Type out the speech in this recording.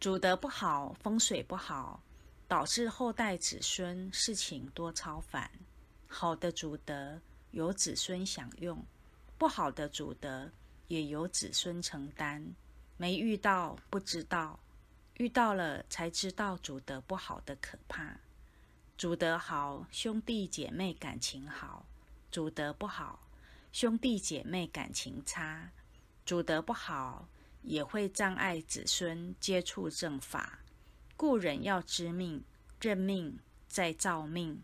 主德不好，风水不好，导致后代子孙事情多超凡。好的主德由子孙享用，不好的主德也由子孙承担。没遇到不知道，遇到了才知道主德不好的可怕。主德好，兄弟姐妹感情好；主德不好，兄弟姐妹感情差。主德不好，也会障碍子孙接触正法。故人要知命，认命再造命。